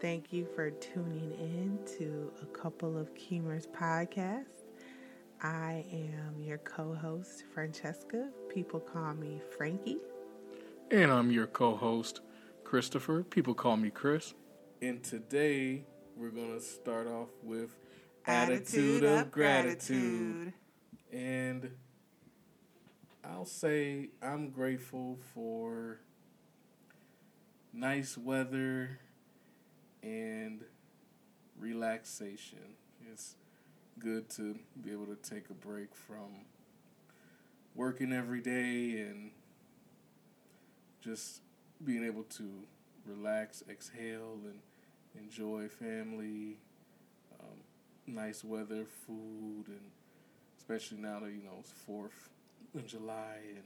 Thank you for tuning in to a couple of Keemers podcasts. I am your co host, Francesca. People call me Frankie. And I'm your co host, Christopher. People call me Chris. And today we're going to start off with Attitude, Attitude of, of gratitude. gratitude. And I'll say I'm grateful for nice weather and relaxation. It's good to be able to take a break from working every day and just being able to relax, exhale, and enjoy family, um, nice weather, food, and especially now that you know it's Fourth in July, and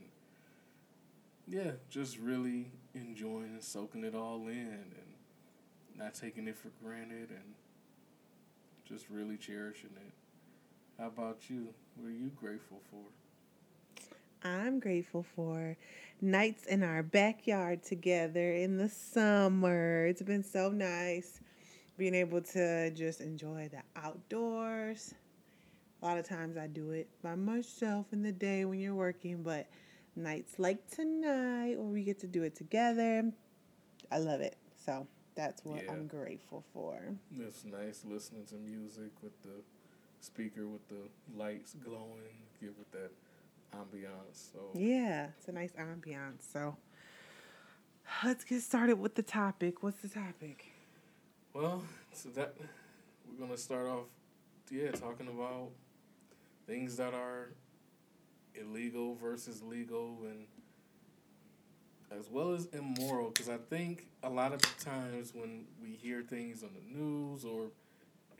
yeah, just really enjoying and soaking it all in, and not taking it for granted, and just really cherishing it. How about you? What are you grateful for? I'm grateful for nights in our backyard together in the summer. It's been so nice being able to just enjoy the outdoors. A lot of times I do it by myself in the day when you're working, but nights like tonight where we get to do it together, I love it. So that's what yeah. I'm grateful for. It's nice listening to music with the speaker with the lights glowing, give it that ambiance. So yeah, it's a nice ambiance. So let's get started with the topic. What's the topic? Well, so that we're gonna start off, yeah, talking about things that are illegal versus legal and as well as immoral because i think a lot of times when we hear things on the news or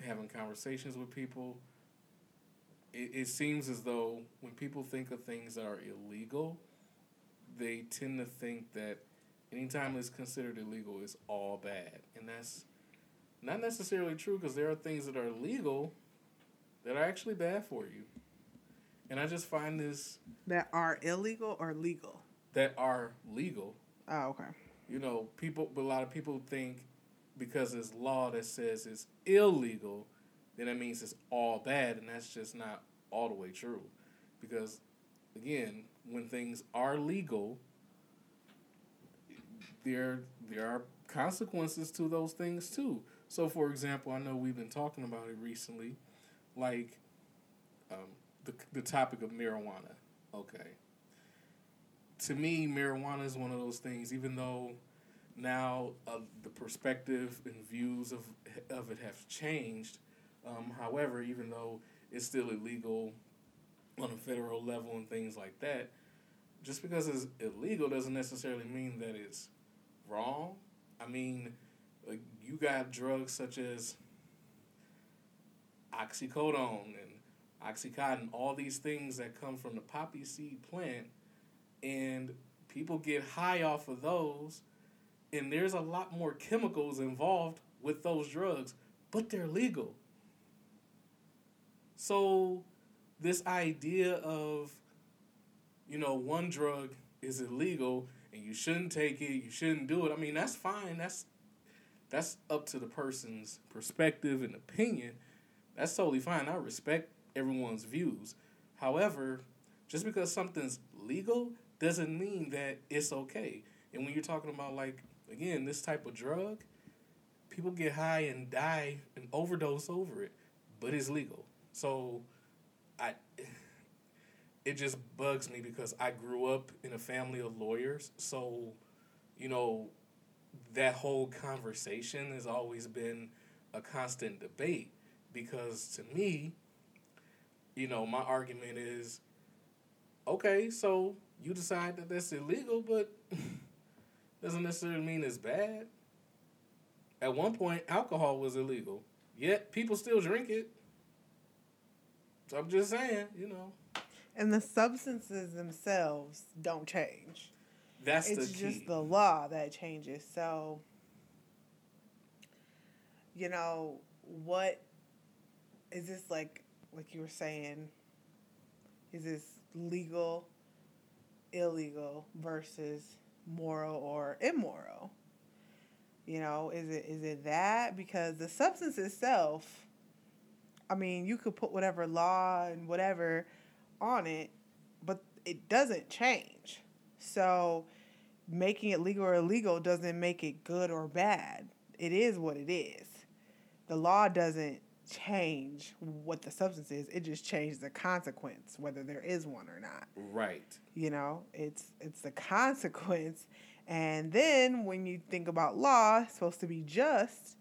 having conversations with people it, it seems as though when people think of things that are illegal, they tend to think that anytime it's considered illegal, it's all bad. And that's not necessarily true because there are things that are legal that are actually bad for you. And I just find this. That are illegal or legal? That are legal. Oh, okay. You know, people, but a lot of people think because there's law that says it's illegal then that means it's all bad, and that's just not all the way true. Because, again, when things are legal, there there are consequences to those things too. So, for example, I know we've been talking about it recently, like um, the the topic of marijuana. Okay. To me, marijuana is one of those things. Even though now uh, the perspective and views of of it have changed, um, however, even though it's still illegal on a federal level and things like that, just because it's illegal doesn't necessarily mean that it's wrong. I mean, like you got drugs such as oxycodone and oxycontin, all these things that come from the poppy seed plant, and people get high off of those, and there's a lot more chemicals involved with those drugs, but they're legal. So, this idea of, you know, one drug is illegal and you shouldn't take it, you shouldn't do it. I mean, that's fine. That's that's up to the person's perspective and opinion. That's totally fine. I respect everyone's views. However, just because something's legal doesn't mean that it's okay. And when you're talking about like again this type of drug, people get high and die and overdose over it, but it's legal. So I it just bugs me because I grew up in a family of lawyers. So, you know, that whole conversation has always been a constant debate because to me, you know, my argument is okay, so you decide that that's illegal, but doesn't necessarily mean it's bad. At one point, alcohol was illegal, yet people still drink it. So I'm just saying, you know. And the substances themselves don't change. That's it's the key. just the law that changes. So, you know, what is this like? Like you were saying, is this legal, illegal versus moral or immoral? You know, is it is it that because the substance itself I mean, you could put whatever law and whatever on it, but it doesn't change. So making it legal or illegal doesn't make it good or bad. It is what it is. The law doesn't change what the substance is. It just changes the consequence, whether there is one or not. Right. You know, it's it's the consequence. And then when you think about law, it's supposed to be just.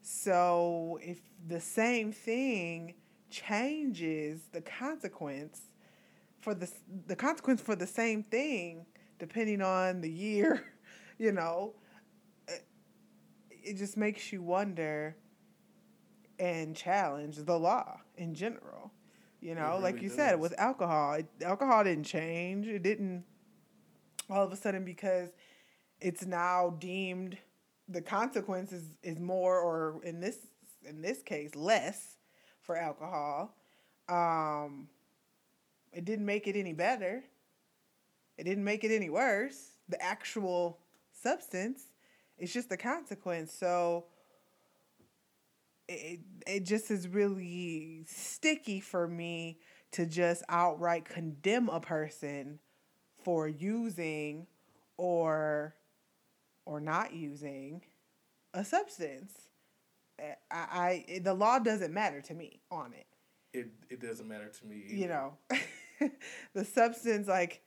So if the same thing changes the consequence for the the consequence for the same thing depending on the year, you know, it, it just makes you wonder and challenge the law in general. You know, really like you does. said, with alcohol, it, alcohol didn't change. It didn't all of a sudden because it's now deemed the consequence is, is more or in this in this case less for alcohol. Um, it didn't make it any better. It didn't make it any worse. The actual substance, it's just the consequence. So it it just is really sticky for me to just outright condemn a person for using or or not using a substance. Eh, I, I the law doesn't matter to me on it. It it doesn't matter to me. Either. You know, the substance like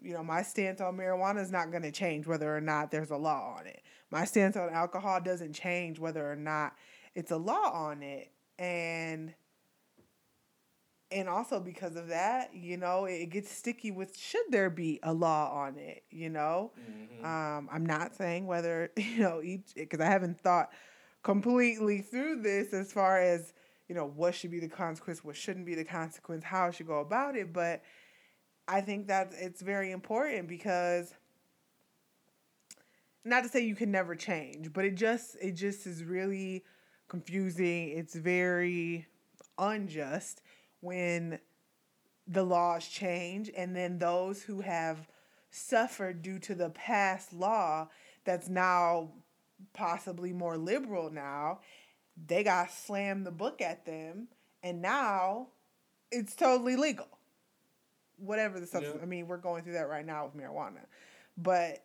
you know my stance on marijuana is not going to change whether or not there's a law on it. My stance on alcohol doesn't change whether or not it's a law on it, and and also because of that, you know, it gets sticky with should there be a law on it, you know? Mm-hmm. Um, I'm not saying whether, you know, each, because I haven't thought completely through this as far as, you know, what should be the consequence, what shouldn't be the consequence, how I should go about it. But I think that it's very important because not to say you can never change, but it just it just is really confusing. It's very unjust when the laws change and then those who have suffered due to the past law that's now possibly more liberal now they got slammed the book at them and now it's totally legal whatever the substance yeah. i mean we're going through that right now with marijuana but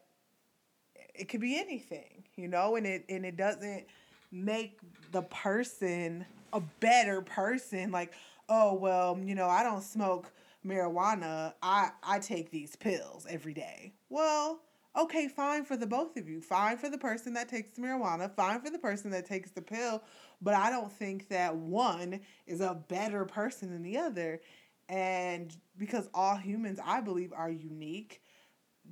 it could be anything you know and it and it doesn't make the person a better person. Like oh well you know i don't smoke marijuana. I i take these pills every day. Well okay fine for the both of you. Fine for the person that takes the marijuana. Fine for the person that takes the pill. But i don't think that one is a better person than the other. And because all humans i believe are unique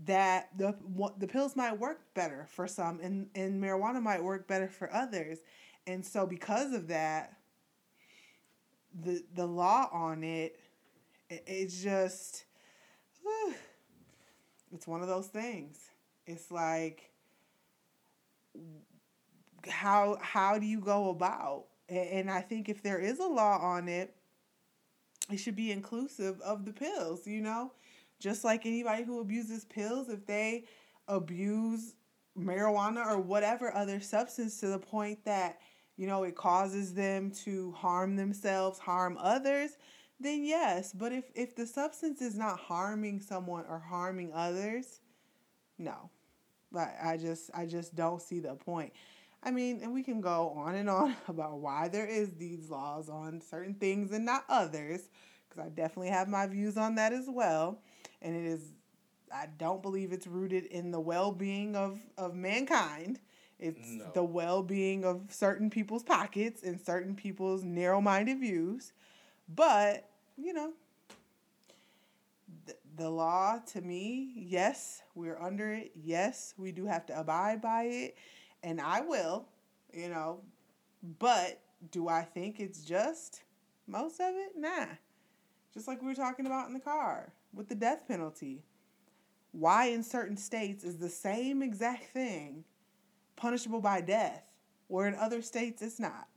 that the the pills might work better for some and and marijuana might work better for others and so because of that the the law on it, it it's just whew, it's one of those things. It's like how how do you go about? And I think if there is a law on it, it should be inclusive of the pills, you know? Just like anybody who abuses pills, if they abuse marijuana or whatever other substance to the point that you know, it causes them to harm themselves, harm others, then yes. But if, if the substance is not harming someone or harming others, no. But I just I just don't see the point. I mean, and we can go on and on about why there is these laws on certain things and not others, because I definitely have my views on that as well. And it is I don't believe it's rooted in the well being of, of mankind. It's no. the well being of certain people's pockets and certain people's narrow minded views. But, you know, the law to me, yes, we're under it. Yes, we do have to abide by it. And I will, you know. But do I think it's just? Most of it? Nah. Just like we were talking about in the car with the death penalty. Why in certain states is the same exact thing punishable by death, where in other states it's not.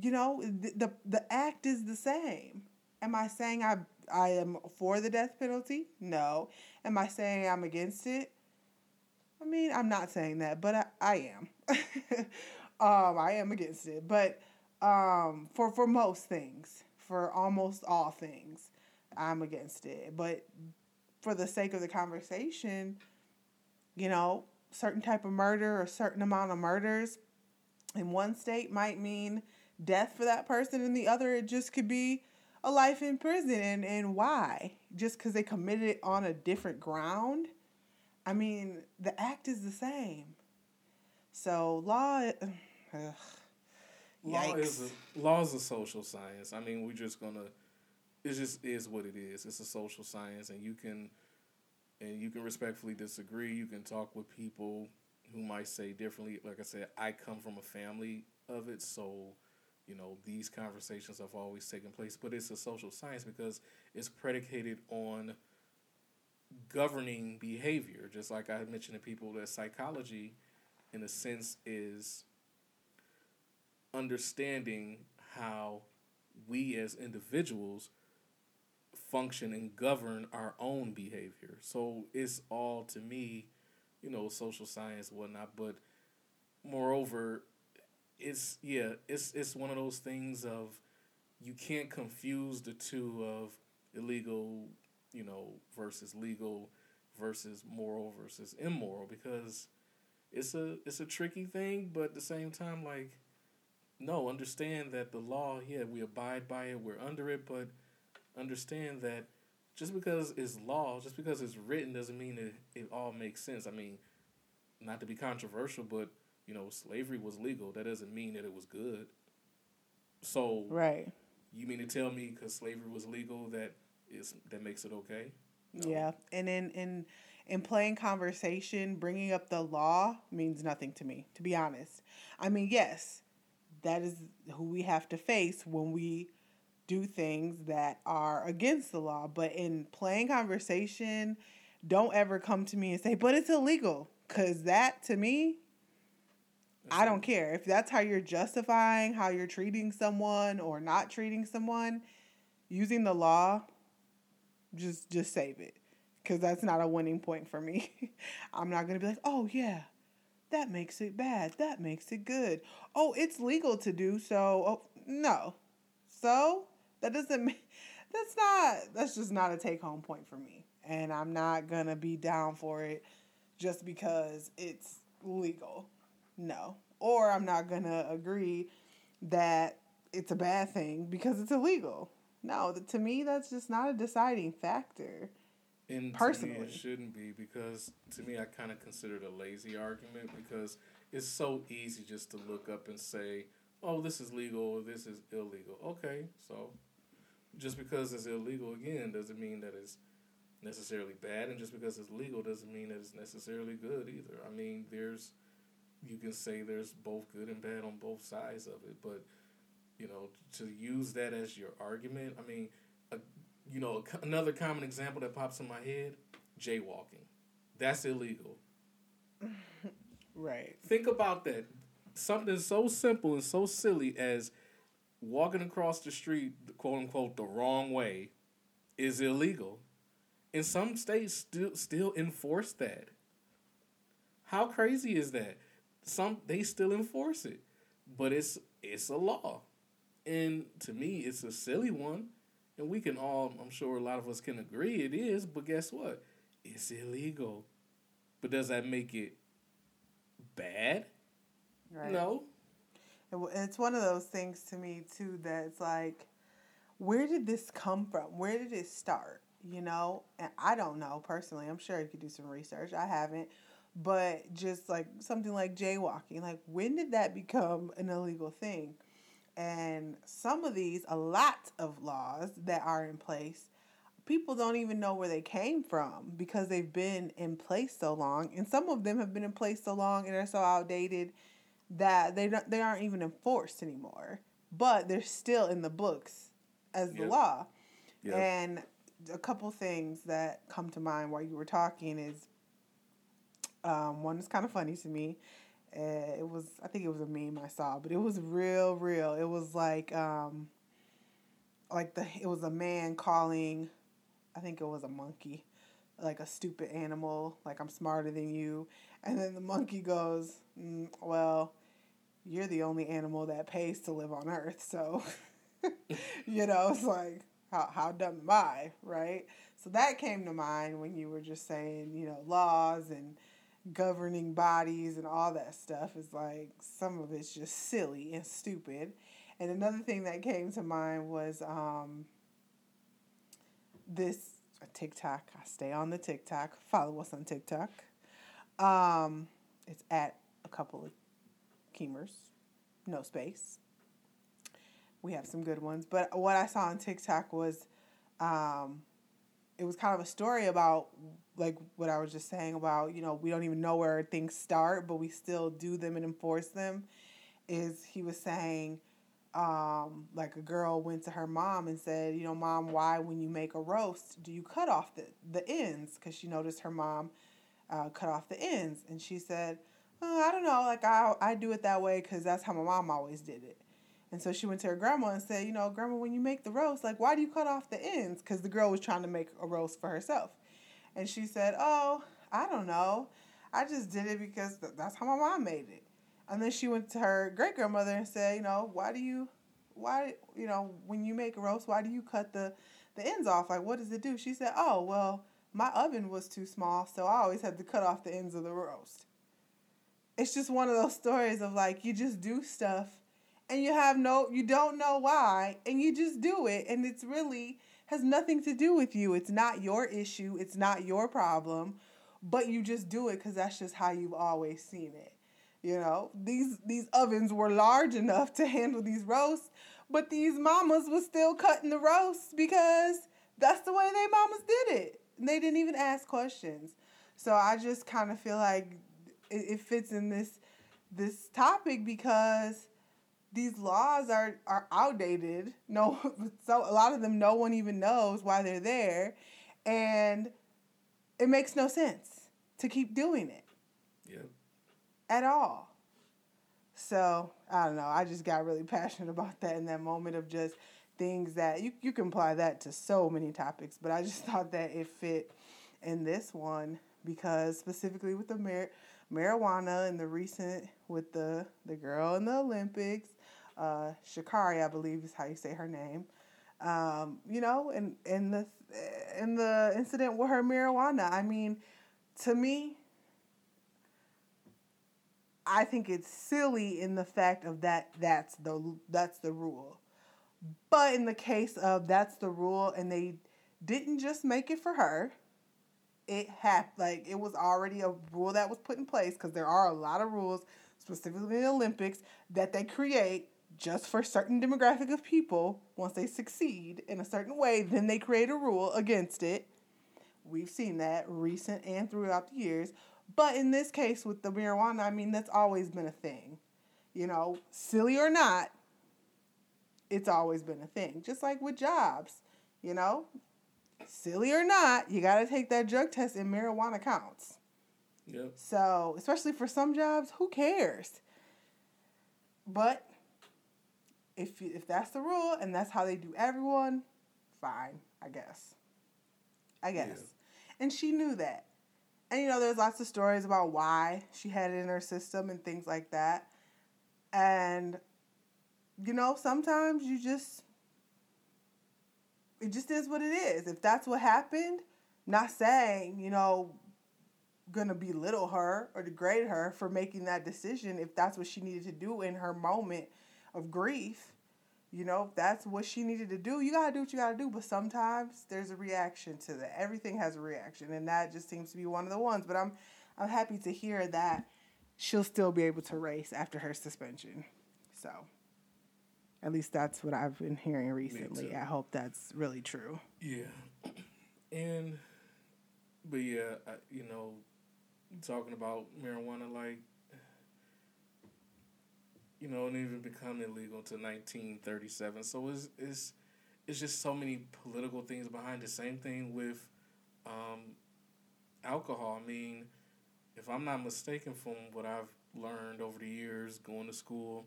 You know, the, the, the act is the same. Am I saying I I am for the death penalty? No. Am I saying I'm against it? I mean, I'm not saying that, but I, I am. um, I am against it, but um, for for most things, for almost all things, I'm against it. But for the sake of the conversation, you know, certain type of murder or certain amount of murders in one state might mean death for that person, in the other it just could be a life in prison. And and why? Just because they committed it on a different ground? I mean, the act is the same. So law. Ugh, law is a, law is a social science. I mean, we're just gonna. It just is what it is. It's a social science, and you can, and you can respectfully disagree. You can talk with people who might say differently. Like I said, I come from a family of it, so you know these conversations have always taken place. But it's a social science because it's predicated on governing behavior. Just like I mentioned to people that psychology, in a sense, is understanding how we as individuals function and govern our own behavior. So it's all to me, you know, social science, whatnot. But moreover, it's yeah, it's it's one of those things of you can't confuse the two of illegal, you know, versus legal versus moral versus immoral because it's a it's a tricky thing, but at the same time like no, understand that the law, yeah, we abide by it, we're under it, but understand that just because it's law, just because it's written, doesn't mean it, it all makes sense. I mean, not to be controversial, but you know, slavery was legal. That doesn't mean that it was good. So, right, you mean to tell me because slavery was legal that is that makes it okay? No. Yeah, and in in in plain conversation, bringing up the law means nothing to me. To be honest, I mean, yes, that is who we have to face when we do things that are against the law. But in plain conversation, don't ever come to me and say, but it's illegal. Because that, to me, I don't care. If that's how you're justifying how you're treating someone or not treating someone, using the law, just just save it. Cause that's not a winning point for me. I'm not gonna be like, oh yeah, that makes it bad. That makes it good. Oh, it's legal to do so. Oh, no. So, that doesn't that's not that's just not a take home point for me. And I'm not going to be down for it just because it's legal. No. Or I'm not going to agree that it's a bad thing because it's illegal. No, to me that's just not a deciding factor. And personally, it shouldn't be because to me, I kind of consider it a lazy argument because it's so easy just to look up and say, "Oh, this is legal or this is illegal." Okay, so just because it's illegal again doesn't mean that it's necessarily bad, and just because it's legal doesn't mean that it's necessarily good either. I mean, there's you can say there's both good and bad on both sides of it, but you know, to use that as your argument, I mean, a you know, another common example that pops in my head jaywalking. That's illegal. right. Think about that. Something so simple and so silly as walking across the street, quote unquote, the wrong way is illegal. And some states still still enforce that. How crazy is that? Some they still enforce it. But it's it's a law. And to me it's a silly one and we can all, I'm sure a lot of us can agree it is, but guess what? It's illegal. But does that make it bad? Right. No. It's one of those things to me, too, that it's like, where did this come from? Where did it start? You know? And I don't know personally. I'm sure you could do some research. I haven't. But just like something like jaywalking, like when did that become an illegal thing? And some of these, a lot of laws that are in place, people don't even know where they came from because they've been in place so long. And some of them have been in place so long and are so outdated that they don't, they aren't even enforced anymore. But they're still in the books as the yep. law. Yep. And a couple things that come to mind while you were talking is um, one is kind of funny to me it was I think it was a meme I saw, but it was real, real. It was like um, like the it was a man calling, I think it was a monkey, like a stupid animal, like I'm smarter than you. And then the monkey goes, mm, Well, you're the only animal that pays to live on Earth. So, you know, it's like, how, how dumb am I, right? So that came to mind when you were just saying, you know, laws and governing bodies and all that stuff is like some of it's just silly and stupid. And another thing that came to mind was um, this TikTok. I stay on the TikTok. Follow us on TikTok. Um, it's at a couple of No space. We have some good ones, but what I saw on TikTok was, um, it was kind of a story about like what I was just saying about you know we don't even know where things start, but we still do them and enforce them. Is he was saying um, like a girl went to her mom and said, you know, mom, why when you make a roast do you cut off the, the ends? Because she noticed her mom uh, cut off the ends. And she said, oh, I don't know, like I, I do it that way because that's how my mom always did it. And so she went to her grandma and said, you know, grandma, when you make the roast, like, why do you cut off the ends? Because the girl was trying to make a roast for herself. And she said, oh, I don't know. I just did it because that's how my mom made it. And then she went to her great grandmother and said, you know, why do you, why, you know, when you make a roast, why do you cut the, the ends off? Like, what does it do? She said, oh, well, my oven was too small, so I always had to cut off the ends of the roast. It's just one of those stories of like, you just do stuff and you have no, you don't know why, and you just do it. And it's really has nothing to do with you. It's not your issue, it's not your problem, but you just do it because that's just how you've always seen it. You know, these these ovens were large enough to handle these roasts, but these mamas was still cutting the roasts because that's the way they mamas did it. And they didn't even ask questions. So I just kind of feel like it, it fits in this this topic because these laws are are outdated. No, so a lot of them no one even knows why they're there, and it makes no sense to keep doing it Yeah. at all. So I don't know. I just got really passionate about that in that moment of just things that you, you can apply that to so many topics, but I just thought that it fit in this one because specifically with the mar- marijuana in the recent with the the girl in the Olympics, uh, Sha'Carri, I believe is how you say her name. Um, you know, and in the in the incident with her marijuana, I mean, to me, I think it's silly in the fact of that that's the that's the rule. But in the case of that's the rule and they didn't just make it for her, it had like it was already a rule that was put in place because there are a lot of rules specifically in the Olympics that they create just for certain demographic of people once they succeed in a certain way then they create a rule against it we've seen that recent and throughout the years but in this case with the marijuana, I mean, that's always been a thing. You know, silly or not, it's always been a thing. Just like with jobs, you know, silly or not, you got to take that drug test and marijuana counts. Yep. So, especially for some jobs, who cares? But if if that's the rule and that's how they do everyone, fine, I guess. I guess. Yeah. And she knew that. And you know, there's lots of stories about why she had it in her system and things like that. And you know, sometimes you just it just is what it is. If that's what happened, not saying, you know, gonna belittle her or degrade her for making that decision if that's what she needed to do in her moment of grief you know, if that's what she needed to do. You gotta do what you gotta do. But sometimes there's a reaction to that. Everything has a reaction, and that just seems to be one of the ones. But I'm I'm happy to hear that she'll still be able to race after her suspension. So, at least that's what I've been hearing recently. I hope that's really true. Yeah, and but yeah, I, you know, talking about marijuana, like you know, and even become illegal until 1937. So it's, it's, it's just so many political things behind the same thing with um, alcohol. I mean, if I'm not mistaken from what I've learned over the years going to school,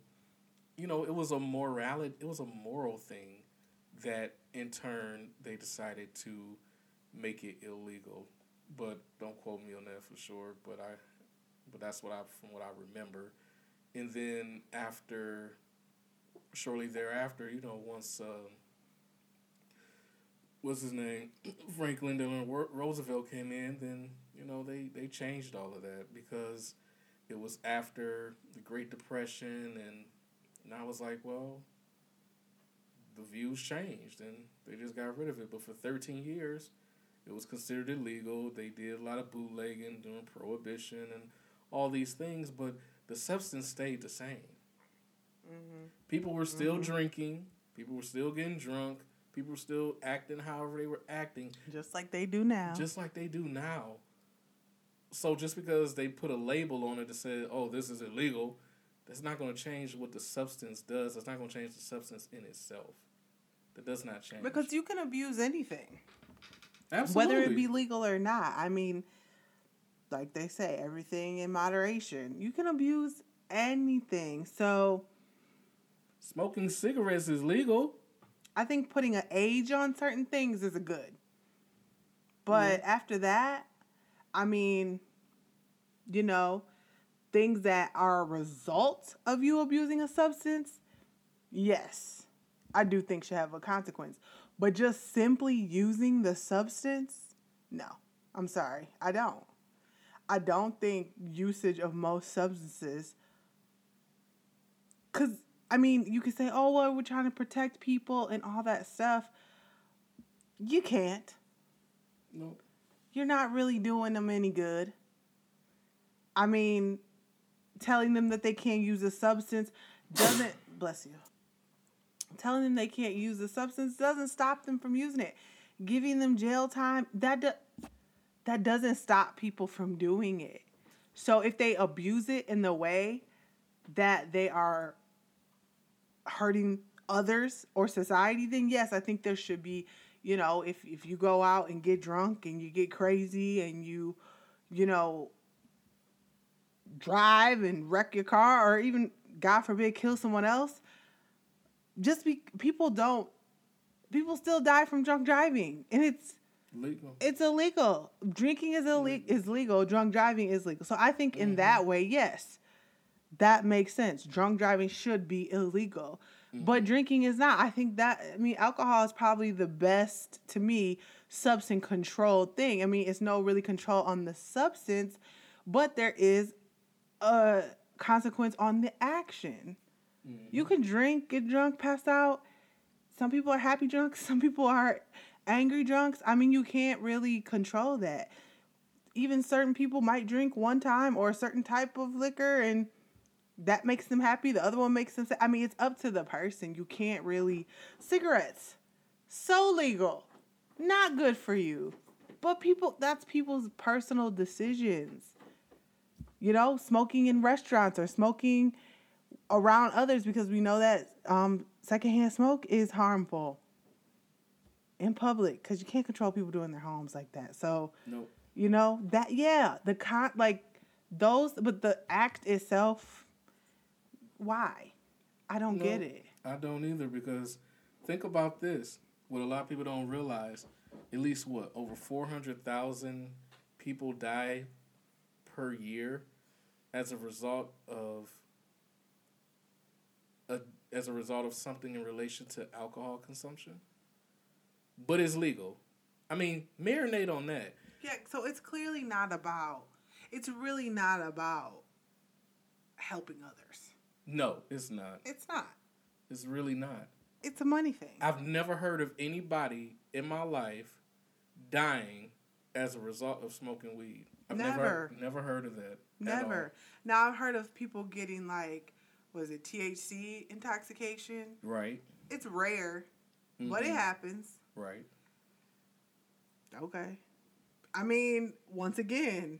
you know, it was a morality, it was a moral thing that in turn they decided to make it illegal but don't quote me on that for sure. But I, but that's what I from what I remember. And then after, shortly thereafter, you know, once um, what's his name, Franklin Delano Roosevelt came in, then you know they they changed all of that because it was after the Great Depression, and and I was like, well, the views changed, and they just got rid of it. But for thirteen years, it was considered illegal. They did a lot of bootlegging during Prohibition and all these things, but the substance stayed the same. Mm-hmm. People were still mm-hmm. drinking. People were still getting drunk. People were still acting however they were acting. Just like they do now. Just like they do now. So just because they put a label on it to say, oh, this is illegal, that's not going to change what the substance does. That's not going to change the substance in itself. That does not change. Because you can abuse anything. Absolutely. Whether it be legal or not. I mean, like they say, everything in moderation. You can abuse anything. So. Smoking cigarettes is legal. I think putting an age on certain things is a good. But yeah. after that, I mean, you know, things that are a result of you abusing a substance, yes, I do think should have a consequence. But just simply using the substance, no. I'm sorry. I don't. I don't think usage of most substances cuz I mean, you could say, "Oh, well, we're trying to protect people and all that stuff." You can't. Nope. You're not really doing them any good. I mean, telling them that they can't use a substance doesn't bless you. Telling them they can't use the substance doesn't stop them from using it. Giving them jail time that do, that doesn't stop people from doing it. So if they abuse it in the way that they are hurting others or society, then yes, I think there should be, you know, if if you go out and get drunk and you get crazy and you, you know, drive and wreck your car or even God forbid kill someone else, just be people don't people still die from drunk driving and it's legal. It's illegal. Drinking is illegal is legal, drunk driving is legal. So I think in mm-hmm. that way, yes that makes sense. Drunk driving should be illegal. Mm-hmm. But drinking is not. I think that I mean alcohol is probably the best to me substance control thing. I mean, it's no really control on the substance, but there is a consequence on the action. Mm-hmm. You can drink, get drunk, pass out. Some people are happy drunks, some people are angry drunks. I mean, you can't really control that. Even certain people might drink one time or a certain type of liquor and that makes them happy. The other one makes them. sad. I mean, it's up to the person. You can't really. Cigarettes, so legal, not good for you, but people. That's people's personal decisions. You know, smoking in restaurants or smoking around others because we know that um, secondhand smoke is harmful in public because you can't control people doing their homes like that. So, nope. you know that yeah, the con like those, but the act itself why? I don't no, get it. I don't either because think about this. What a lot of people don't realize, at least what, over 400,000 people die per year as a result of a, as a result of something in relation to alcohol consumption. But it's legal. I mean, marinate on that. Yeah, so it's clearly not about it's really not about helping others. No, it's not. It's not. It's really not. It's a money thing. I've never heard of anybody in my life dying as a result of smoking weed. I've never never, never heard of that. Never. Now I've heard of people getting like was it THC intoxication? Right. It's rare, mm-hmm. but it mm-hmm. happens. Right. Okay. I mean, once again,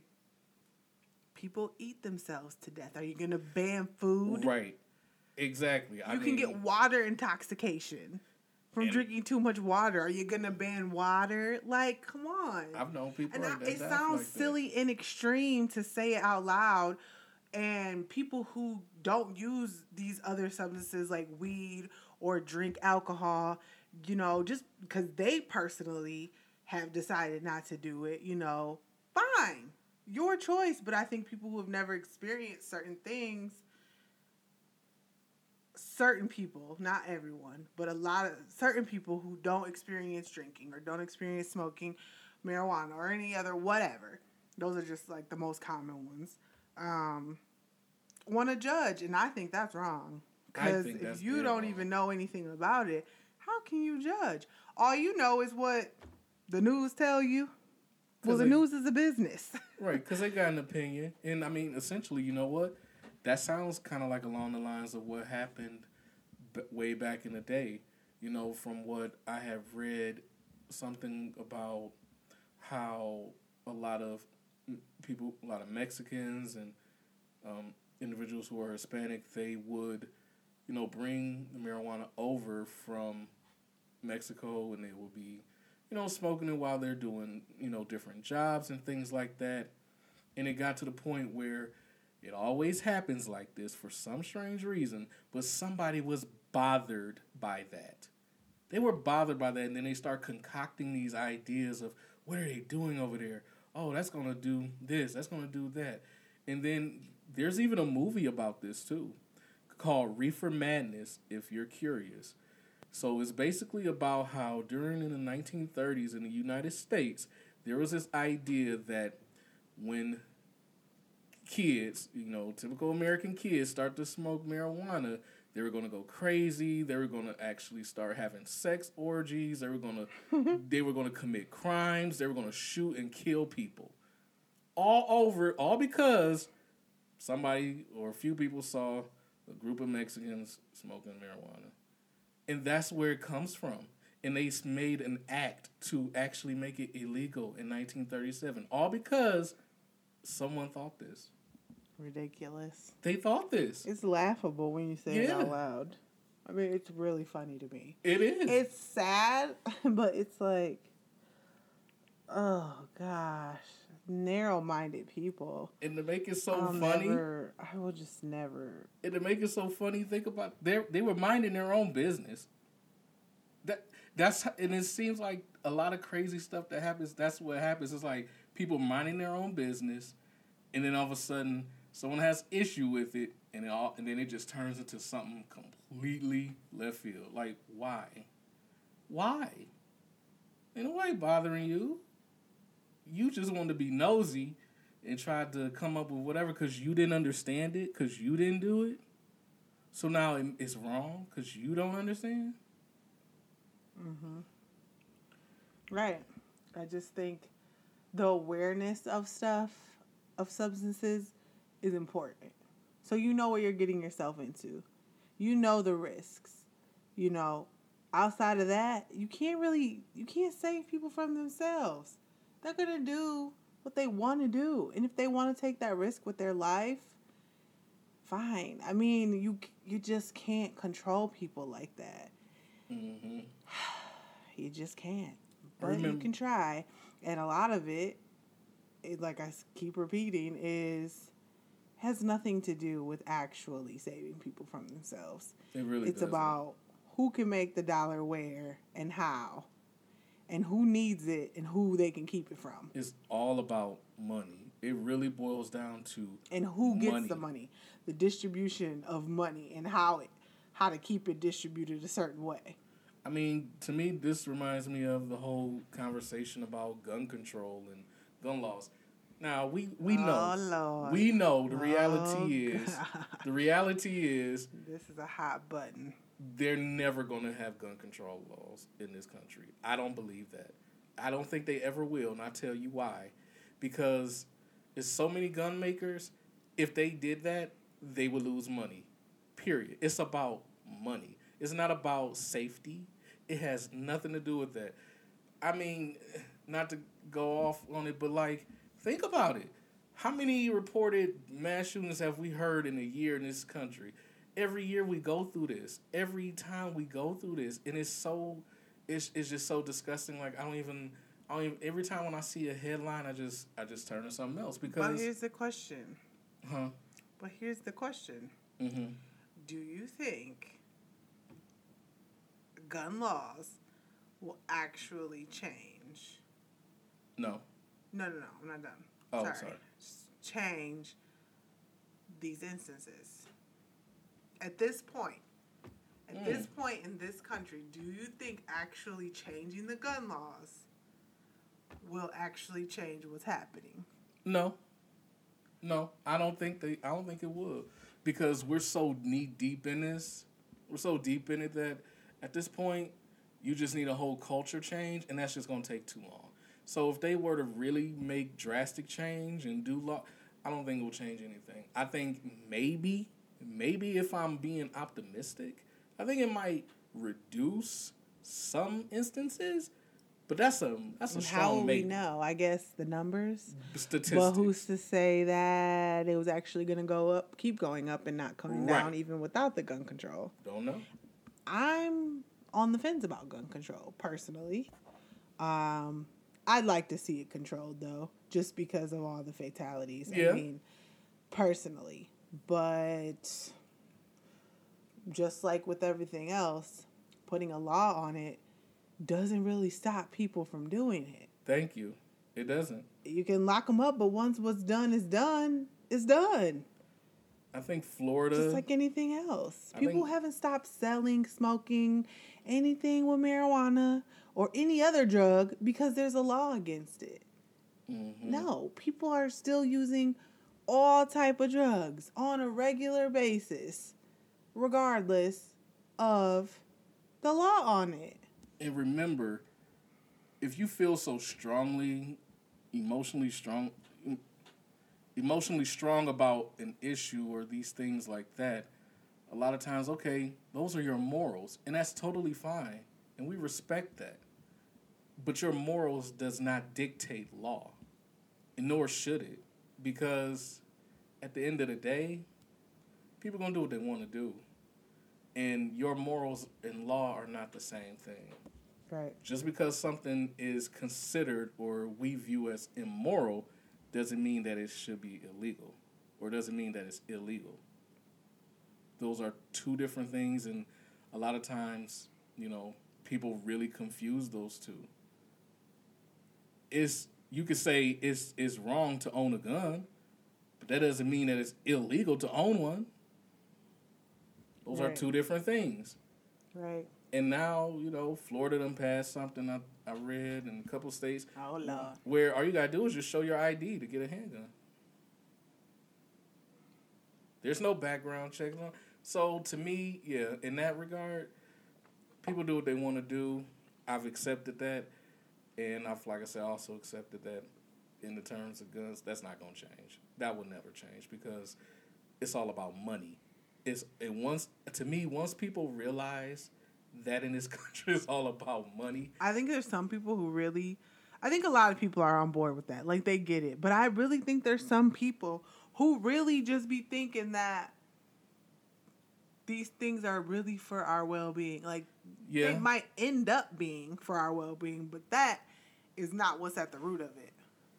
people eat themselves to death. Are you going to ban food? Right. Exactly. You I can mean, get water intoxication from drinking too much water. Are you gonna ban water? Like, come on. I've known people. And I, it sounds like silly that. and extreme to say it out loud. And people who don't use these other substances like weed or drink alcohol, you know, just because they personally have decided not to do it, you know, fine. Your choice, but I think people who have never experienced certain things certain people, not everyone, but a lot of certain people who don't experience drinking or don't experience smoking marijuana or any other whatever. Those are just like the most common ones. Um, want to judge, and I think that's wrong. Because if you don't wrong. even know anything about it, how can you judge? All you know is what the news tell you. Well, the they, news is a business. right, because they got an opinion. And I mean, essentially, you know what? That sounds kind of like along the lines of what happened b- way back in the day. You know, from what I have read, something about how a lot of people, a lot of Mexicans and um, individuals who are Hispanic, they would, you know, bring the marijuana over from Mexico and they will be, you know, smoking it while they're doing, you know, different jobs and things like that. And it got to the point where it always happens like this for some strange reason, but somebody was bothered by that. They were bothered by that, and then they start concocting these ideas of what are they doing over there? Oh, that's gonna do this, that's gonna do that. And then there's even a movie about this too, called Reefer Madness, if you're curious. So it's basically about how during in the 1930s in the United States, there was this idea that when kids, you know, typical American kids start to smoke marijuana, they were going to go crazy. They were going to actually start having sex orgies. They were going to they were going to commit crimes. They were going to shoot and kill people. All over all because somebody or a few people saw a group of Mexicans smoking marijuana and that's where it comes from. And they made an act to actually make it illegal in 1937, all because someone thought this. Ridiculous. They thought this. It's laughable when you say yeah. it out loud. I mean, it's really funny to me. It is. It's sad, but it's like, oh gosh, narrow-minded people. And to make it so I'll funny, never, I will just never. And to make it so funny, think about they they were minding their own business. That that's and it seems like a lot of crazy stuff that happens. That's what happens. It's like people minding their own business, and then all of a sudden someone has issue with it, and it all and then it just turns into something completely left field. Like why? Why? Ain't nobody bothering you you just wanted to be nosy and tried to come up with whatever because you didn't understand it because you didn't do it. So now it's wrong because you don't understand. Mm-hmm. Right. I just think the awareness of stuff, of substances, is important. So you know what you're getting yourself into. You know the risks. You know, outside of that, you can't really you can't save people from themselves. They're going to do what they want to do. And if they want to take that risk with their life, fine. I mean, you you just can't control people like that. Mm-hmm. You just can't. But Remember. you can try. And a lot of it, it, like I keep repeating, is has nothing to do with actually saving people from themselves. It really It's doesn't. about who can make the dollar where and how and who needs it and who they can keep it from. It's all about money. It really boils down to and who gets money. the money, the distribution of money, and how it how to keep it distributed a certain way. I mean, to me, this reminds me of the whole conversation about gun control and gun laws. Now we we oh, know oh, we know the reality oh, is the reality is this is a hot button they're never going to have gun control laws in this country. I don't believe that. I don't think they ever will, and I'll tell you why. Because there's so many gun makers, if they did that, they would lose money. Period. It's about money. It's not about safety. It has nothing to do with that. I mean, not to go off on it, but like, think about it. How many reported mass shootings have we heard in a year in this country? every year we go through this. Every time we go through this, and it's so, it's it's just so disgusting. Like I don't even, I don't even. Every time when I see a headline, I just I just turn to something else because. But here's the question. Huh. But here's the question. Mm-hmm. Do you think gun laws will actually change? No. No, no, no. I'm not done. Oh, sorry, sorry. change these instances. At this point, at Mm. this point in this country, do you think actually changing the gun laws will actually change what's happening? No. No, I don't think they. I don't think it would because we're so knee deep in this. We're so deep in it that at this point, you just need a whole culture change, and that's just gonna take too long. So if they were to really make drastic change and do law, I don't think it will change anything. I think maybe, maybe if I'm being optimistic, I think it might reduce some instances, but that's a that's a strong How will we know? I guess the numbers. Statistic. Well, who's to say that it was actually going to go up, keep going up, and not coming Right. down, even without the gun control? Don't know. I'm on the fence about gun control personally. Um, I'd like to see it controlled though, just because of all the fatalities. Yeah. I mean, personally, but just like with everything else, putting a law on it doesn't really stop people from doing it. Thank you. It doesn't. You can lock them up, but once what's done is done, it's done. I think Florida. Just like anything else. I People think- haven't stopped selling, smoking, anything with marijuana or any other drug because there's a law against it. Mhm. No, people are still using all type of drugs on a regular basis, regardless of the law on it. And remember, if you feel so strongly, emotionally strong, emotionally strong about an issue or these things like that, a lot of times, okay, those are your morals, and that's totally fine, and we respect that. But your morals does not dictate law, and nor should it, because at the end of the day, people are gonna do what they want to do, and your morals and law are not the same thing Right. just because something is considered or we view as immoral doesn't mean that it should be illegal or doesn't mean that it's illegal. Those are two different things and a lot of times you know people really confuse those two. It's you could say it's it's wrong to own a gun but that doesn't mean that it's illegal to own one. Those are two different things. Right. And now, you know, Florida done passed something I, I read in a couple states Oh Lord. where all you gotta do is just show your ID to get a handgun. There's no background checks on. So to me, yeah, in that regard, people do what they want to do. I've accepted that, and I've, like I said, also accepted that in the terms of guns, that's not gonna change. That will never change because it's all about money. It's and once to me, once people realize that in this country is all about money, I think there's some people who really, I think a lot of people are on board with that. Like they get it. But I really think there's some people who really just be thinking that these things are really for our well being. Like yeah, they might end up being for our well being, but that is not what's at the root of it.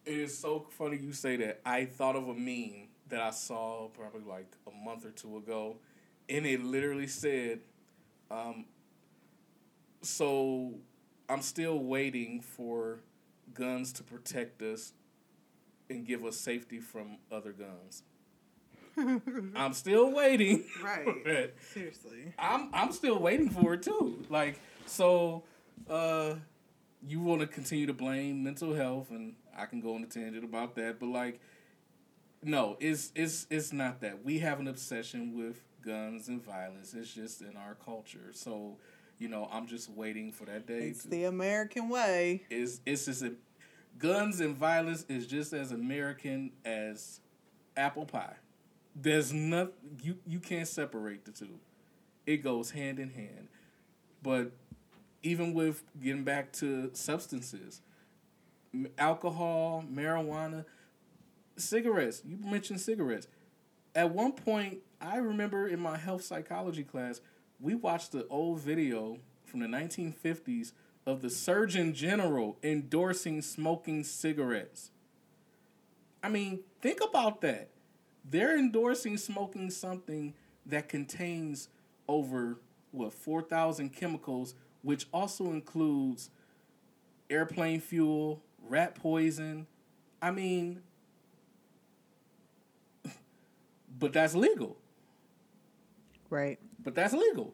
It is so funny you say that. I thought of a meme that I saw probably like a month or two ago, and it literally said, um, "So I'm still waiting for guns to protect us and give us safety from other guns. I'm still waiting. Right. Seriously. I'm I'm still waiting for it too. Like so, uh, you want to continue to blame mental health, and I can go on a tangent about that. But like, no, it's it's it's not that. We have an obsession with guns and violence. It's just in our culture. So, you know, I'm just waiting for that day. It's to, the American way. is it's just a, guns and violence is just as American as apple pie. There's not you you can't separate the two. It goes hand in hand. But even with getting back to substances, alcohol, marijuana, cigarettes. You mentioned cigarettes. At one point, I remember in my health psychology class, we watched the old video from the 1950s of the Surgeon General endorsing smoking cigarettes. I mean, think about that. They're endorsing smoking something that contains over what 4,000 chemicals, which also includes airplane fuel, rat poison. I mean, but that's legal. Right. But that's legal.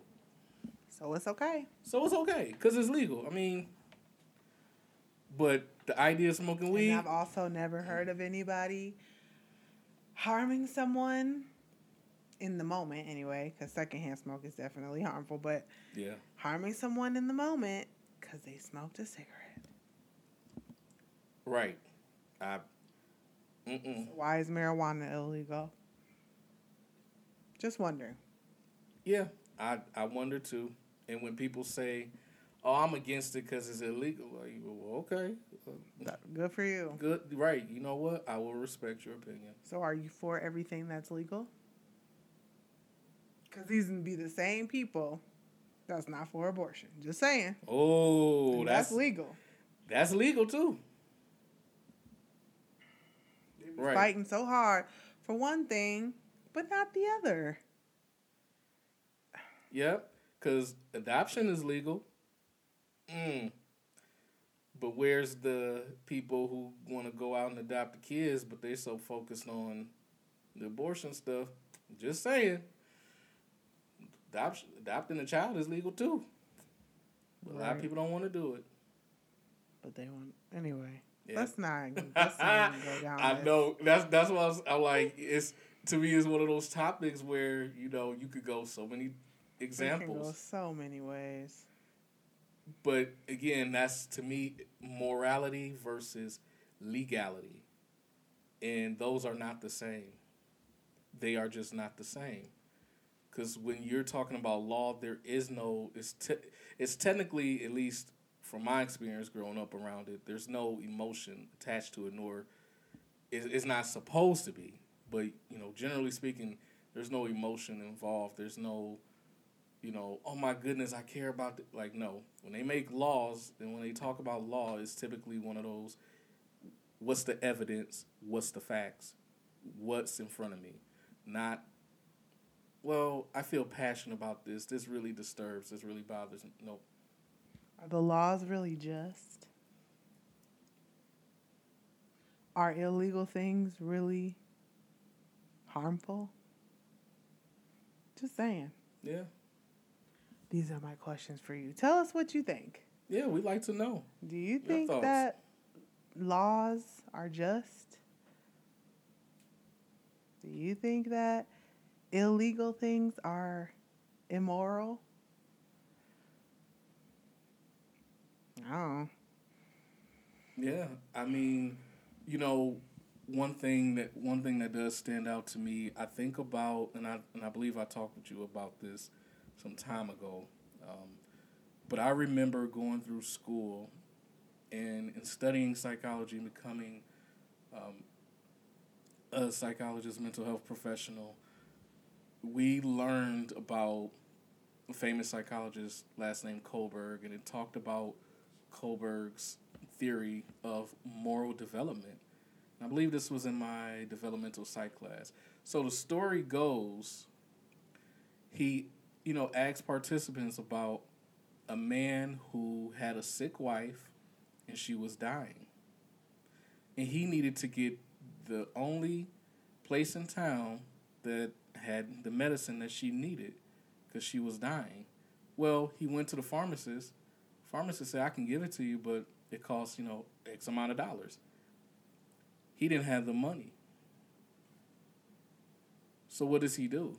So it's okay. So it's okay because it's legal. I mean, but the idea of smoking weed. And I've also never heard of anybody harming someone in the moment, anyway, because secondhand smoke is definitely harmful, but yeah. harming someone in the moment because they smoked a cigarette. Right. I. So why is marijuana illegal? Just wondering. Yeah, I I wonder too. And when people say, "Oh, I'm against it because it's illegal," like, well, okay, good for you. Good, right? You know what? I will respect your opinion. So, are you for everything that's legal? Because these would be the same people that's not for abortion. Just saying. Oh, that's, that's legal. That's legal too. Right. Fighting so hard for one thing, but not the other. Yep, because adoption is legal. Mm. But where's the people who want to go out and adopt the kids, but they're so focused on the abortion stuff? Just saying. Adoption, adopting a child is legal too. But right. a lot of people don't want to do it. But they want anyway. Yeah. Let's not. Let's not go down I know that's that's what I was, I'm like. It's to me is one of those topics where you know you could go so many examples. so many ways. But again, that's to me morality versus legality. And those are not the same. They are just not the same. Because when you're talking about law, there is no, it's, te- it's technically, at least from my experience growing up around it, there's no emotion attached to it, nor it's, it's not supposed to be. But, you know, generally speaking, there's no emotion involved. There's no you know, oh my goodness, I care about the, like no. When they make laws, and when they talk about law, it's typically one of those what's the evidence, what's the facts, what's in front of me. Not well, I feel passionate about this. This really disturbs, this really bothers me. Nope. Are the laws really just? Are illegal things really harmful? Just saying. Yeah. These are my questions for you. Tell us what you think. Yeah, we'd like to know. Do you think that laws are just? Do you think that illegal things are immoral? Oh. Yeah, I mean, you know, one thing that one thing that does stand out to me, I think about, and I and I believe I talked with you about this some time ago. Um, but I remember going through school and, and studying psychology and becoming um, a psychologist, mental health professional. We learned about a famous psychologist, last name Kohlberg, and it talked about Kohlberg's theory of moral development. I believe this was in my developmental psych class. So the story goes, he you know, asked participants about a man who had a sick wife and she was dying. And he needed to get the only place in town that had the medicine that she needed because she was dying. Well, he went to the pharmacist. Pharmacist said, I can give it to you, but it costs, you know, X amount of dollars. He didn't have the money. So what does he do?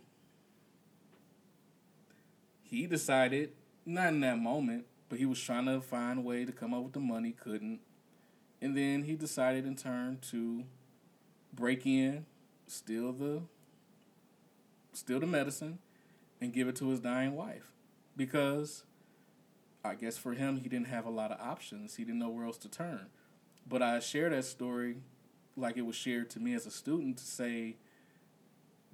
He decided, not in that moment, but he was trying to find a way to come up with the money, couldn't. And then he decided in turn to break in, steal the steal the medicine, and give it to his dying wife. Because I guess for him he didn't have a lot of options. He didn't know where else to turn. But I share that story like it was shared to me as a student to say,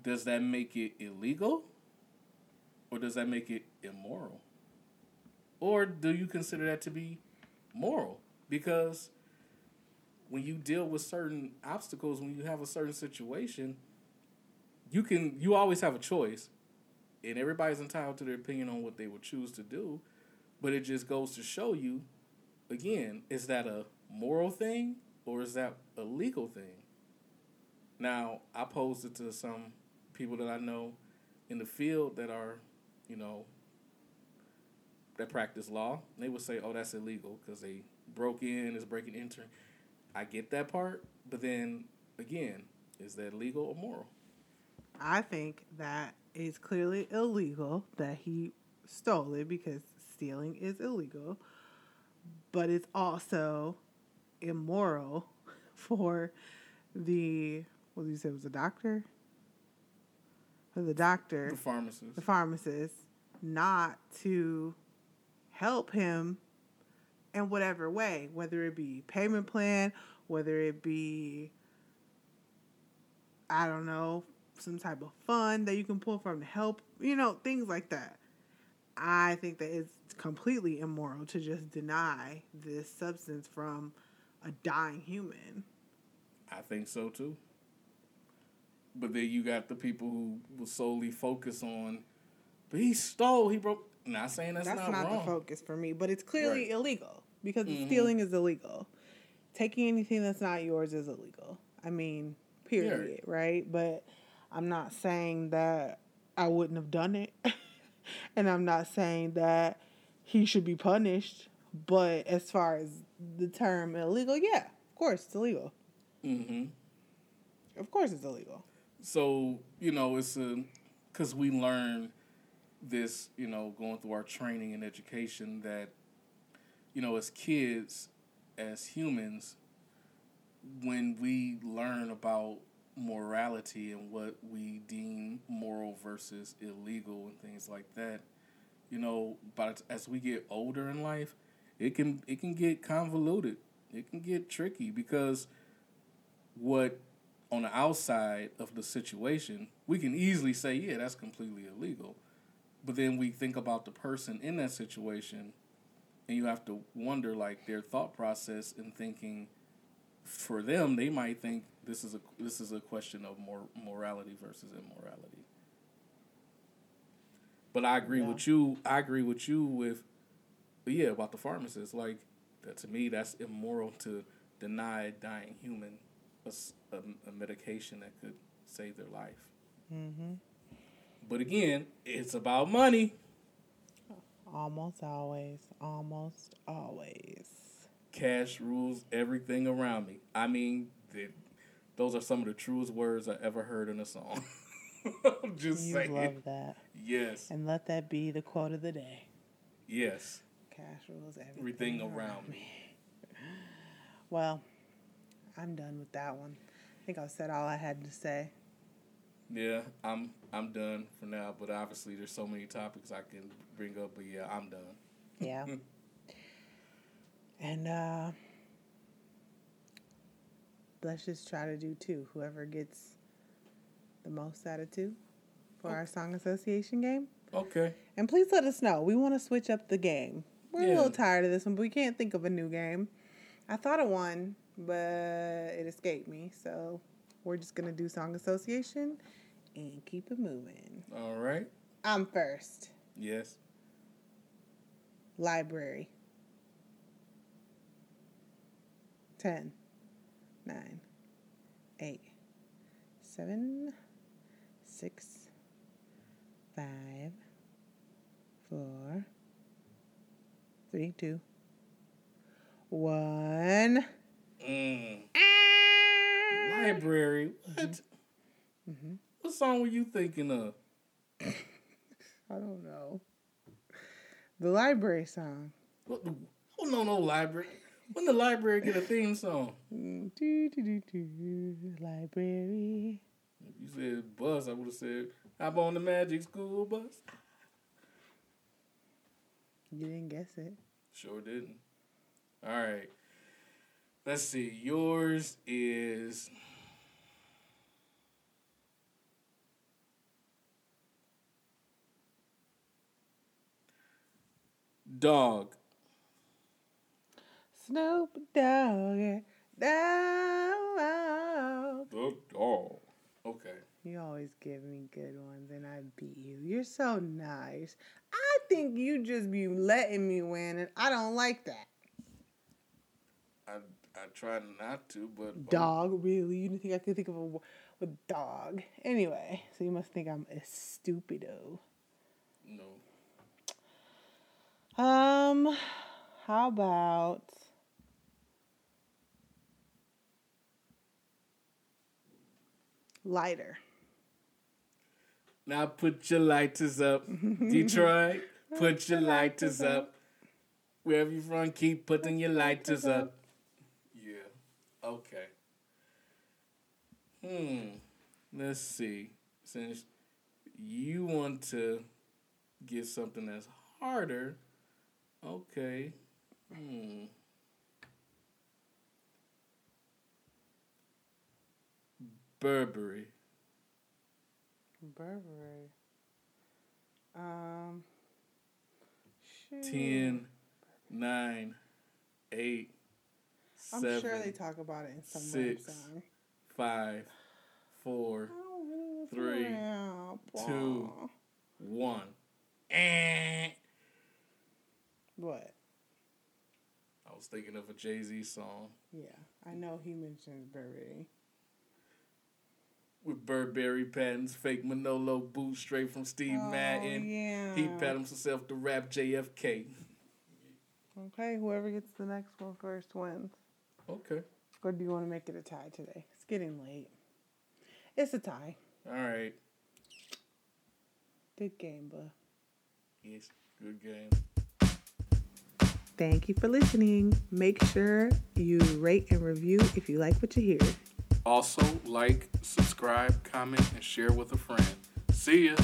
does that make it illegal? Or does that make it immoral? Or do you consider that to be moral? Because when you deal with certain obstacles, when you have a certain situation, you can you always have a choice. And everybody's entitled to their opinion on what they would choose to do. But it just goes to show you, again, is that a moral thing or is that a legal thing? Now, I posed it to some people that I know in the field that are, you know, that practice law. They would say, "Oh, that's illegal because they broke in, is breaking into. I get that part, but then again, is that legal or moral? I think that it's clearly illegal that he stole it because stealing is illegal, but it's also immoral for the what did you say was a doctor? For the doctor, The pharmacist. the pharmacist, not to help him in whatever way, whether it be payment plan, whether it be I don't know, some type of fund that you can pull from to help, you know, things like that. I think that it's completely immoral to just deny this substance from a dying human. I think so too. But then you got the people who will solely focus on, but he stole, he broke. Not saying that's, That's not, not, wrong. the focus for me, but it's clearly Right. illegal because Mhm. stealing is illegal. Taking anything that's not yours is illegal. I mean, period, right? But I'm not saying that I wouldn't have done it. and I'm not saying that he should be punished. But as far as the term illegal, yeah, of course it's illegal. hmm Of course it's illegal. So you know, it's a because we learn this, you know, going through our training and education that, you know, as kids, as humans, when we learn about morality and what we deem moral versus illegal and things like that, you know, but as we get older in life, it can it can get convoluted. It can get tricky because what on the outside of the situation, we can easily say, yeah, that's completely illegal. But then we think about the person in that situation, and you have to wonder, like, their thought process and thinking. For them, they might think this is a this is a question of more morality versus immorality. But I agree Yeah. with you. I agree with you with, yeah, about the pharmacist. Like, that to me, that's immoral to deny a dying human a, a- a medication that could save their life. Mm-hmm. But again, it's about money. Almost always. Almost always. Cash rules everything around me. I mean, the, those are some of the truest words I ever heard in a song. I'm just You saying. love that. Yes, And let that be the quote of the day. yes. Cash rules everything, Everything around me. Well, I'm done with that one. I think I've said all I had to say. Yeah, I'm I'm done for now. But obviously, there's so many topics I can bring up. But yeah, I'm done. Yeah. and uh let's just try to do two. Whoever gets the most out of two for our song association game. Okay. And please let us know. We want to switch up the game. We're a little tired of this one, but we can't think of a new game. I thought of one, but it escaped me. So we're just going to do song association and keep it moving. All right. I'm first. Yes. Library. 10, 9, 8, 7, 6, 5, 4, 3, 2, 1. What? Mm-hmm. What song were you thinking of? I don't know. The library song. What? The, oh no, no library. When the library get a theme song? Mm, do, do, do, do, library. If you said bus, I would have said hop on the Magic School Bus. You didn't guess it. Sure didn't. All right. Let's see. Yours is. Dog. Snoop Dogg. Dog. The dog. Okay. You always give me good ones and I beat you. You're so nice. I think you just be letting me win and I don't like that. I, I try not to, but um, Dog, really? You didn't think I could think of a with dog? Anyway, so you must think I'm a stupido. no. Um, how about lighter? Now put your lighters up, Detroit. Put your lighters up. Wherever you from, keep putting your lighters up. Yeah. Okay. Hmm. Let's see. Since you want to get something that's harder, okay. Hmm. Burberry. Burberry. Um. shoot. 10, 9, 8, I'm 7, sure they talk about it in some six, 5, 4, really three, two. 1. Eh. What? I was thinking of a Jay Z song Yeah, I know he mentioned Burberry. with Burberry patents, fake Manolo boots straight from Steve Oh, Madden. yeah. He patted himself to rap JFK. Okay, whoever gets the next one first wins. Okay. Or do you want to make it a tie today? It's getting late. It's a tie. All right. Good game, bud. Yes. Good game. Thank you for listening. Make sure you rate and review if you like what you hear. Also, like, subscribe, comment, and share with a friend. See ya.